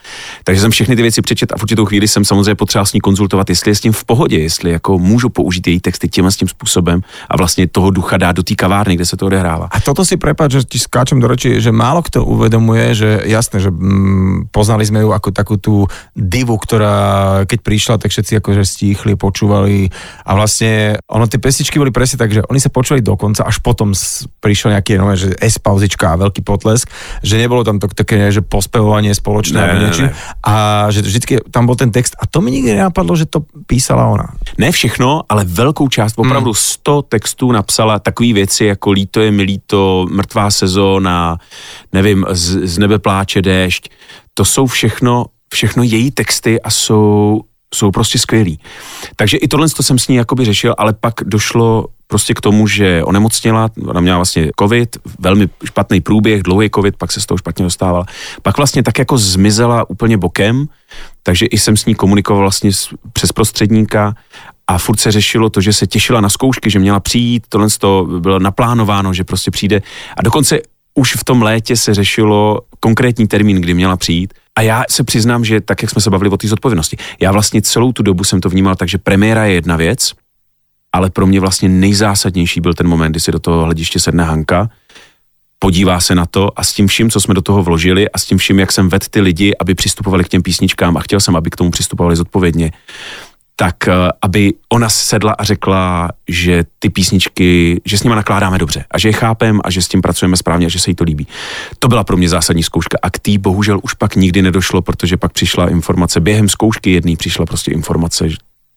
Takže jsem všechny ty věci přečet a v určitou chvíli jsem samozřejmě potřeboval s ní konzultovat, jestli je s tím v pohodě, jestli jako můžu použít její texty tím a s tím způsobem a vlastně toho ducha dát do té kavárny, kde se to odehrává. A toto si prepad, že ti skáčem do reči, že málo kto uvedomuje, že jasné, že mm, poznali jsme ju ako takú tú divu, ktorá keď prišla, tak všetci akože stíchli, počúvali a vlastne ono, tie pesničky boli presne tak, že oni sa počúvali do dokonca až potom prišiel nejaký nové, že S pauzička a veľký potlesk, že nebolo tam to také, že pospevovanie spoločné ne, ne, ne. a že vždycky tam bol ten text a to mi nikdy nenapadlo, že to písala ona. Ne všechno, ale velkou část, opravdu hmm. 100 textů napsala takové věci jako Líto je mi líto, Mrtvá sezóna, nevím, z, z nebe pláče déšť, to jsou všechno všechno její texty a jsou, jsou prostě skvělý. Takže i tohle to jsem s ní jakoby řešil, ale pak došlo prostě k tomu, že onemocněla, ona měla vlastně covid, velmi špatný průběh, dlouhý covid, pak se z toho špatně dostávala. Pak vlastně tak jako zmizela úplně bokem, takže i jsem s ní komunikoval vlastně přes prostředníka a furt se řešilo to, že se těšila na zkoušky, že měla přijít, tohle to bylo naplánováno, že prostě přijde a dokonce už v tom létě se řešilo konkrétní termín, kdy měla přijít a já se přiznám, že tak, jak jsme se bavili o té zodpovědnosti, já vlastně celou tu dobu jsem to vnímal tak, že premiéra je jedna věc, ale pro mě vlastně nejzásadnější byl ten moment, kdy si do toho hlediště sedne Hanka, podívá se na to a s tím vším, co jsme do toho vložili a s tím vším, jak jsem vedl ty lidi, aby přistupovali k těm písničkám a chtěl jsem, aby k tomu přistupovali zodpovědně, tak eh, aby ona sedla a řekla, že ty písničky, že s nimi nakládáme dobře a že je chápem a že s tím pracujeme správně a že se jí to líbí. To byla pro mě zásadní zkouška a k té bohužel už pak nikdy nedošlo, protože pak přišla informace, během zkoušky jedný přišla prostě informace,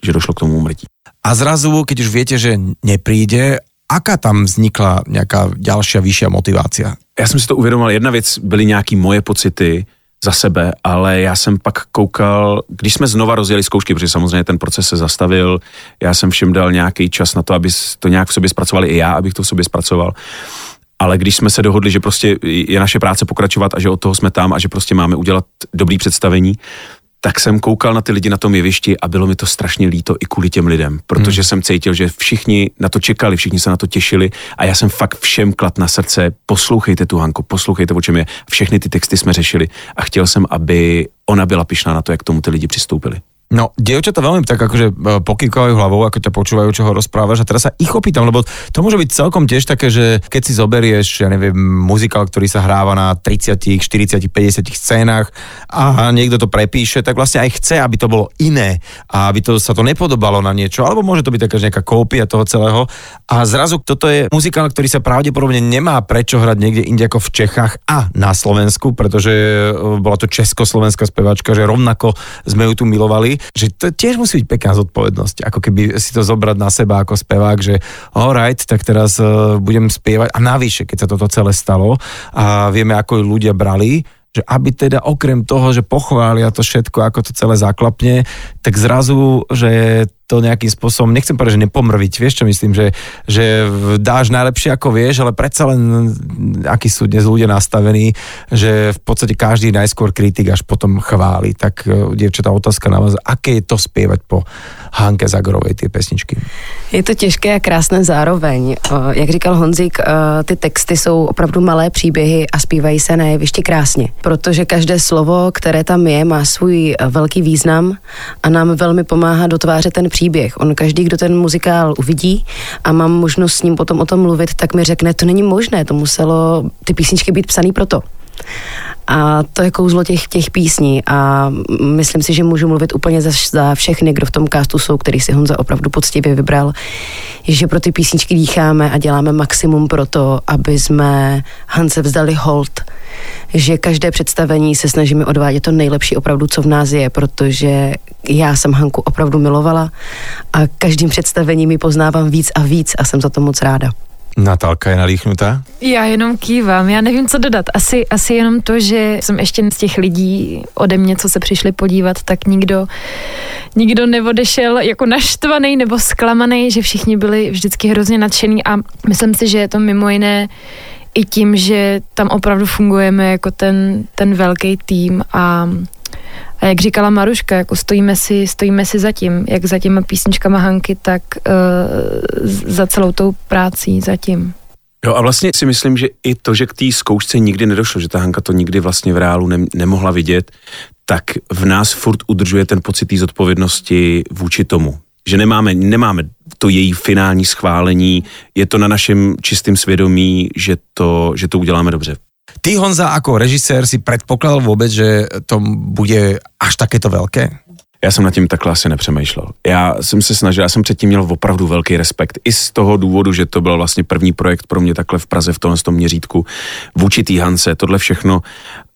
že došlo k tomu umrtí. A zrazu, keď už viete, že nepríde, aká tam vznikla nějaká další vyšší motivácia? Já jsem si to uvědomil, jedna věc byly nějaký moje pocity, za sebe, ale já jsem pak koukal, když jsme znova rozjeli zkoušky, protože samozřejmě ten proces se zastavil, já jsem všem dal nějaký čas na to, aby to nějak v sobě zpracovali i já, abych to v sobě zpracoval. Ale když jsme se dohodli, že prostě je naše práce pokračovat a že od toho jsme tam a že prostě máme udělat dobrý představení, tak jsem koukal na ty lidi na tom jevišti a bylo mi to strašně líto i kvůli těm lidem, protože hmm. jsem cítil, že všichni na to čekali, všichni se na to těšili a já jsem fakt všem klad na srdce, poslouchejte tu Hanku, poslouchejte, o čem je. Všechny ty texty jsme řešili a chtěl jsem, aby ona byla pišná na to, jak k tomu ty lidi přistoupili. No, dievčatá veľmi tak akože e, pokýkajú hlavou, ako ťa počúvajú, čo ho rozprávaš a teraz sa ich opýtam, lebo to môže byť celkom tiež také, že keď si zoberieš, ja neviem, muzikál, ktorý sa hráva na 30, 40, 50 scénách a niekto to prepíše, tak vlastne aj chce, aby to bolo iné a aby to, sa to nepodobalo na niečo, alebo môže to byť taká nejaká kópia toho celého. A zrazu toto je muzikál, ktorý sa pravdepodobne nemá prečo hrať niekde inde ako v Čechách a na Slovensku, pretože e, bola to československá speváčka, že rovnako sme ju tu milovali že to tiež musí byť pekná zodpovednosť, ako keby si to zobrať na seba ako spevák, že alright, tak teraz uh, budem spievať. A navyše, keď sa toto celé stalo a vieme, ako ľudia brali, že aby teda okrem toho, že pochvália to všetko, ako to celé zaklapne, tak zrazu, že to nejakým spôsobom, nechcem povedať, že nepomrviť, vieš čo myslím, že, že dáš najlepšie ako vieš, ale predsa len akí sú dnes ľudia nastavení, že v podstate každý najskôr kritik až potom chváli. Tak e, dievčatá otázka na vás, aké je to spievať po Hanke Zagorovej ty pesničky? Je to těžké a krásné zároveň. Jak říkal Honzik, ty texty jsou opravdu malé příběhy a zpívají se na jevišti krásně, protože každé slovo, které tam je, má svůj e, velký význam a nám velmi pomáhá dotvářet ten příběh. On každý, kdo ten muzikál uvidí a mám možnost s ním potom o tom mluvit, tak mi řekne, to není možné, to muselo ty písničky být psaný proto. A to je kouzlo těch, těch písní a myslím si, že můžu mluvit úplně za, za všechny, kdo v tom castu jsou, který si Honza opravdu poctivě vybral, že pro ty písničky dýcháme a děláme maximum pro to, aby jsme Hance vzdali hold, že každé představení se snažíme odvádět to nejlepší opravdu, co v nás je, protože já jsem Hanku opravdu milovala a každým představením ji poznávám víc a víc a jsem za to moc ráda. Natálka je nalíchnutá? Já jenom kývám, já nevím, co dodat. Asi, asi jenom to, že jsem ještě z těch lidí ode mě, co se přišli podívat, tak nikdo, nikdo neodešel jako naštvaný nebo zklamaný, že všichni byli vždycky hrozně nadšený a myslím si, že je to mimo jiné i tím, že tam opravdu fungujeme jako ten, ten velký tým a a jak říkala Maruška, jako stojíme si, stojíme si za tím, jak za těma písničkama Hanky, tak uh, za celou tou prácí zatím. Jo a vlastně si myslím, že i to, že k té zkoušce nikdy nedošlo, že ta Hanka to nikdy vlastně v reálu ne, nemohla vidět, tak v nás furt udržuje ten pocit té zodpovědnosti vůči tomu. Že nemáme, nemáme to její finální schválení, je to na našem čistém svědomí, že to, že to uděláme dobře. Ty Honza ako režisér si predpokladal vůbec, že to bude až takéto velké? Já jsem nad tím takhle asi nepřemýšlel. Já jsem se snažil, já jsem předtím měl opravdu velký respekt. I z toho důvodu, že to byl vlastně první projekt pro mě takhle v Praze v tomhle tom měřítku. Vůči Hance, tohle všechno.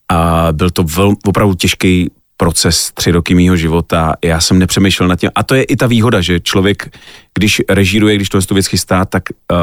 A byl to vel, opravdu těžký proces tři roky mýho života. Já jsem nepřemýšlel nad tím. A to je i ta výhoda, že člověk, když režíruje, když to věc chystá, tak uh,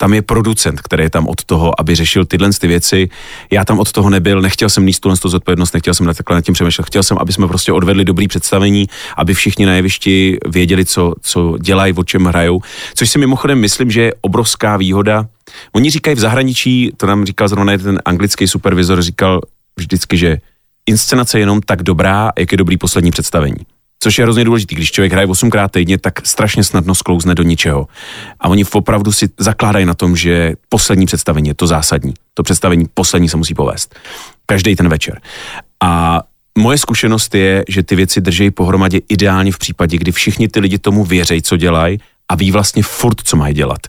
tam je producent, který je tam od toho, aby řešil tyhle ty věci. Já tam od toho nebyl, nechtěl jsem níst tuhle zodpovědnost, nechtěl jsem na takhle nad tím přemýšlet. Chtěl jsem, aby jsme prostě odvedli dobrý představení, aby všichni na jevišti věděli, co, co dělají, o čem hrajou. Což si mimochodem myslím, že je obrovská výhoda. Oni říkají v zahraničí, to nám říkal zrovna ten anglický supervizor, říkal vždycky, že inscenace je jenom tak dobrá, jak je dobrý poslední představení. Což je hrozně důležité. Když člověk hraje 8 krát týdně, tak strašně snadno sklouzne do ničeho. A oni opravdu si zakládají na tom, že poslední představení je to zásadní. To představení poslední se musí povést. Každý ten večer. A moje zkušenost je, že ty věci drží pohromadě ideálně v případě, kdy všichni ty lidi tomu věří, co dělají a ví vlastně furt, co mají dělat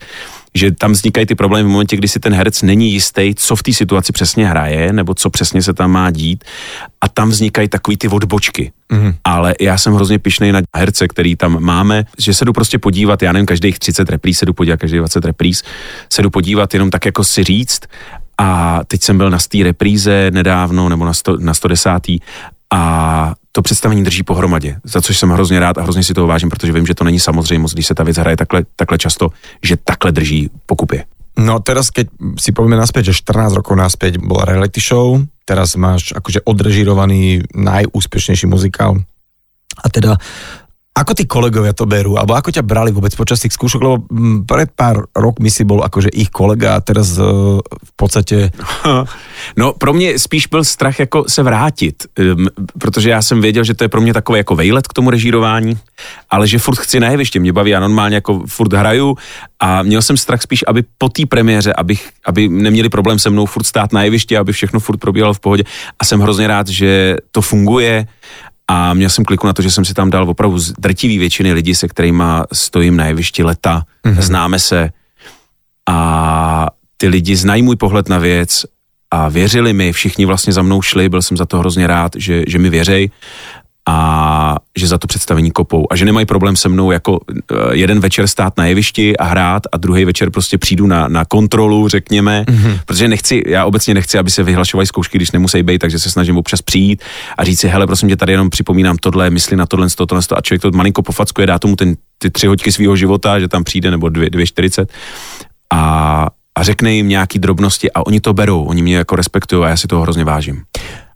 že tam vznikají ty problémy v momentě, kdy si ten herec není jistý, co v té situaci přesně hraje, nebo co přesně se tam má dít. A tam vznikají takový ty odbočky. Mm. Ale já jsem hrozně pišnej na herce, který tam máme, že se jdu prostě podívat, já nevím, každých 30 repríz se jdu podívat, každých 20 repríz se jdu podívat, jenom tak jako si říct. A teď jsem byl na té repríze nedávno, nebo na, sto, na 110. A to představení drží pohromadě, za což jsem hrozně rád a hrozně si toho vážím, protože vím, že to není samozřejmost, když se ta věc hraje takhle, takhle často, že takhle drží pokupy. No teraz, keď si povieme naspäť, že 14 rokov naspäť bola reality show, teraz máš akože odrežirovaný najúspešnejší muzikál a teda ako tí kolegovia to berú, alebo ako ťa brali vôbec počas tých skúšok, lebo mm, pred pár rokmi si bol akože ich kolega a teraz uh, v podstate... No pro mě spíš byl strach jako se vrátit, um, protože já jsem věděl, že to je pro mě takové jako vejlet k tomu režírování, ale že furt chci na jeviště, mě baví, já normálně jako furt hraju a měl jsem strach spíš, aby po té premiéře, abych, aby neměli problém se mnou furt stát na jevišti, aby všechno furt probíhalo v pohodě. A jsem hrozně rád, že to funguje a měl jsem kliku na to, že jsem si tam dal opravdu drtivý většiny lidí, se kterými stojím na jevišti leta, mm-hmm. známe se. A ty lidi znají můj pohled na věc a věřili mi, všichni vlastně za mnou šli, byl jsem za to hrozně rád, že, že mi věřej a že za to představení kopou a že nemají problém se mnou jako eh, jeden večer stát na jevišti a hrát a druhý večer prostě přijdu na, na kontrolu, řekněme, mm-hmm. protože nechci, já obecně nechci, aby se vyhlašovaly zkoušky, když nemusí být, takže se snažím občas přijít a říct si, hele, prosím tě, tady jenom připomínám tohle, mysli na tohle, tohle, tohle a člověk to malinko pofackuje, dá tomu ten, ty tři hoďky svého života, že tam přijde, nebo dvě, dvě čtyřicet a, a řekne jim nějaký drobnosti a oni to berou, oni mě jako respektují a já si toho hrozně vážím.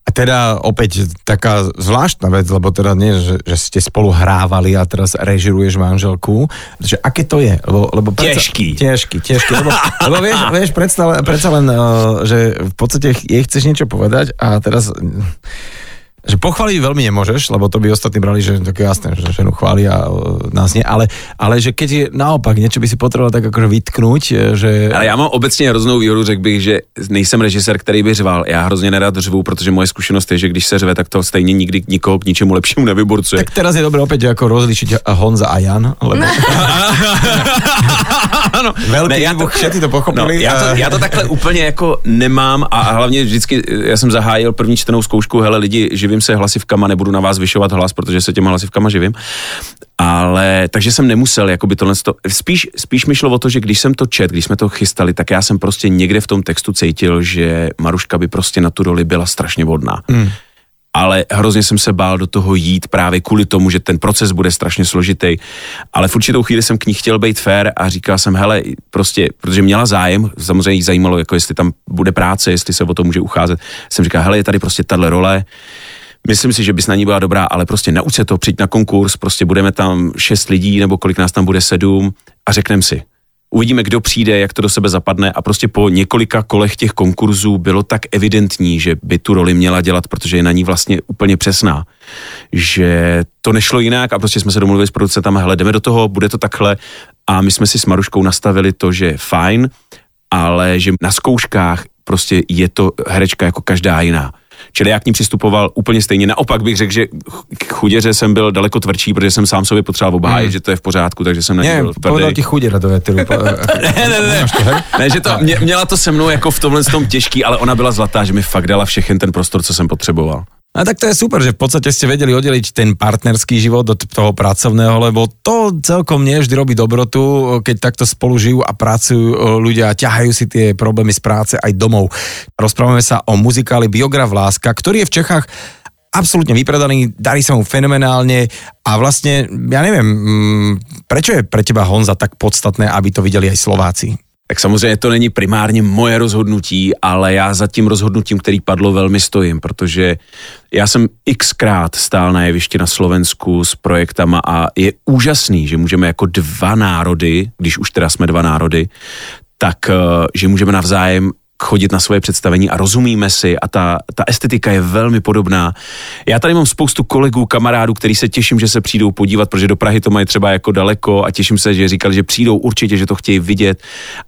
A teda opäť taká zvláštna vec, lebo teda nie, že, že ste spolu hrávali a teraz režiruješ manželku, že aké to je? Lebo, lebo predsa, ťažký. Ťažký, ťažký. Lebo, lebo vieš, vieš predsa, predsa len, eh, že v podstate jej chceš niečo povedať a teraz že pochváliť veľmi nemôžeš, lebo to by ostatní brali, že tak jasné, že ženu chváli a e, nás nie, ale, ale že keď je naopak, niečo by si potreboval tak akože vytknúť, e, že... Ale já mám obecně hroznou výhodu, řekl bych, že nejsem režisér, který by řval. Já hrozně nerad řvu, protože moje zkušenost je, že když se řve, tak to stejně nikdy nikoho k ničemu lepšímu nevyburcuje. Tak teraz je dobré opäť jako rozlišiť Honza a Jan, lebo... ano. Velký ne, já to, všetci to pochopili. No, já, to, já to takhle úplně jako nemám a, a hlavně vždycky, já jsem zahájil první čtenou zkoušku, hele lidi, živím živím se hlasivkama, nebudu na vás vyšovat hlas, protože se těma hlasivkama živím. Ale takže jsem nemusel, jako by tohle, spíš, spíš mi šlo o to, že když jsem to čet, když jsme to chystali, tak já jsem prostě někde v tom textu cítil, že Maruška by prostě na tu roli byla strašně vodná. Hmm ale hrozně jsem se bál do toho jít právě kvůli tomu, že ten proces bude strašně složitý. Ale v určitou chvíli jsem k ní chtěl být fair a říkal jsem, hele, prostě, protože měla zájem, samozřejmě jí zajímalo, jako jestli tam bude práce, jestli se o to může ucházet, jsem říkal, hele, je tady prostě tahle role, Myslím si, že bys na ní byla dobrá, ale prostě nauč se to, přijď na konkurs, prostě budeme tam šest lidí, nebo kolik nás tam bude sedm a řekneme si. Uvidíme, kdo přijde, jak to do sebe zapadne a prostě po několika kolech těch konkurzů bylo tak evidentní, že by tu roli měla dělat, protože je na ní vlastně úplně přesná. Že to nešlo jinak a prostě jsme se domluvili s producentama, hele, jdeme do toho, bude to takhle a my jsme si s Maruškou nastavili to, že fajn, ale že na zkouškách prostě je to herečka jako každá jiná Čili já k ní přistupoval úplně stejně. Naopak bych řekl, že k chuděře jsem byl daleko tvrdší, protože jsem sám sobě potřeboval obhájit, hmm. že to je v pořádku, takže jsem na ní byl tvrdý. ti chuděra, to je ty ne, ne, ne, ne, že to, mě, měla to se mnou jako v tomhle tom těžký, ale ona byla zlatá, že mi fakt dala všechen ten prostor, co jsem potřeboval. A tak to je super, že v podstate ste vedeli oddeliť ten partnerský život od toho pracovného, lebo to celkom nie vždy robí dobrotu, keď takto spolu žijú a pracujú e, ľudia a ťahajú si tie problémy z práce aj domov. Rozprávame sa o muzikáli Biograf Láska, ktorý je v Čechách absolútne vypredaný, darí sa mu fenomenálne a vlastne, ja neviem, mm, prečo je pre teba Honza tak podstatné, aby to videli aj Slováci? Tak samozřejmě to není primárně moje rozhodnutí, ale já za tím rozhodnutím, který padlo, velmi stojím, protože já jsem xkrát stál na jevišti na Slovensku s projektama a je úžasný, že můžeme jako dva národy, když už teda jsme dva národy, tak eh, že můžeme navzájem chodit na svoje představení a rozumíme si a ta, ta estetika je velmi podobná. Já tady mám spoustu kolegů, kamarádů, který se těším, že se přijdou podívat, protože do Prahy to mají třeba jako daleko a těším se, že říkali, že přijdou určitě, že to chtějí vidět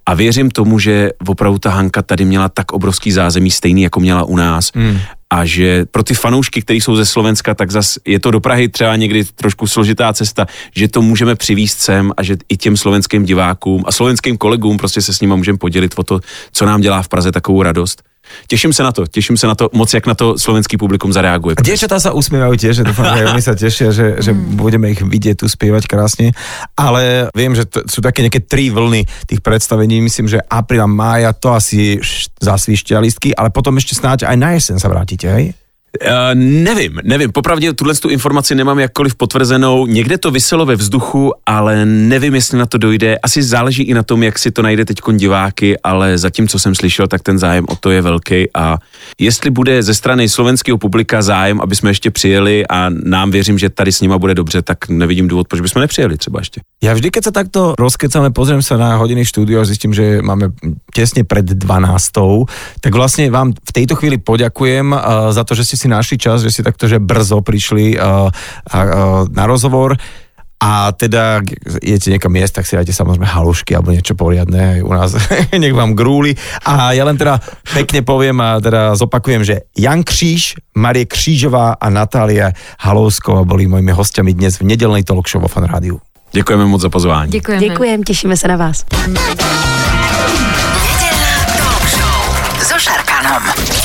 a věřím tomu, že opravdu ta Hanka tady měla tak obrovský zázemí, stejný jako měla u nás. Mm. A že pro ty fanoušky, kteří jsou ze Slovenska, tak zas je to do Prahy třeba někdy trošku složitá cesta, že to můžeme přivízt sem a že i těm slovenským divákům a slovenským kolegům prostě se s nimi můžeme podělit o to, co nám dělá v Praze takovou radost. Těším se na to, těším se na to moc, jak na to slovenský publikum zareaguje. A dievčatá sa usmievajú tiež, že dúfam, že oni sa tešia, že, že budeme ich vidieť tu spievať krásne. Ale viem, že to, sú také nejaké tri vlny tých predstavení. Myslím, že apríl a mája to asi zasvištia listky, ale potom ešte snáď aj na jeseň sa vrátite, hej? Uh, nevím, nevím, popravdě tuhle tu informaci nemám jakkoliv potvrzenou, někde to vyselo ve vzduchu, ale nevím, jestli na to dojde, asi záleží i na tom, jak si to najde teď diváky, ale zatím, co jsem slyšel, tak ten zájem o to je velký a jestli bude ze strany slovenského publika zájem, aby jsme ještě přijeli a nám věřím, že tady s nima bude dobře, tak nevidím důvod, proč bychom nepřijeli třeba ještě. Ja vždy, keď sa takto rozkecame, pozriem sa na hodiny štúdio a zistím, že máme tesne pred 12. Tak vlastne vám v tejto chvíli poďakujem uh, za to, že ste si našli čas, že ste takto že brzo prišli uh, uh, na rozhovor. A teda, ak idete niekam jesť, tak si dajte samozrejme halušky alebo niečo poriadne aj u nás, nech vám grúli. A ja len teda pekne poviem a teda zopakujem, že Jan Kříž, Marie Křížová a Natália Halousková boli mojimi hostiami dnes v nedelnej talk show vo Fan Rádiu. Děkujeme moc za pozvání. Děkujeme. Děkujem, těšíme se na vás.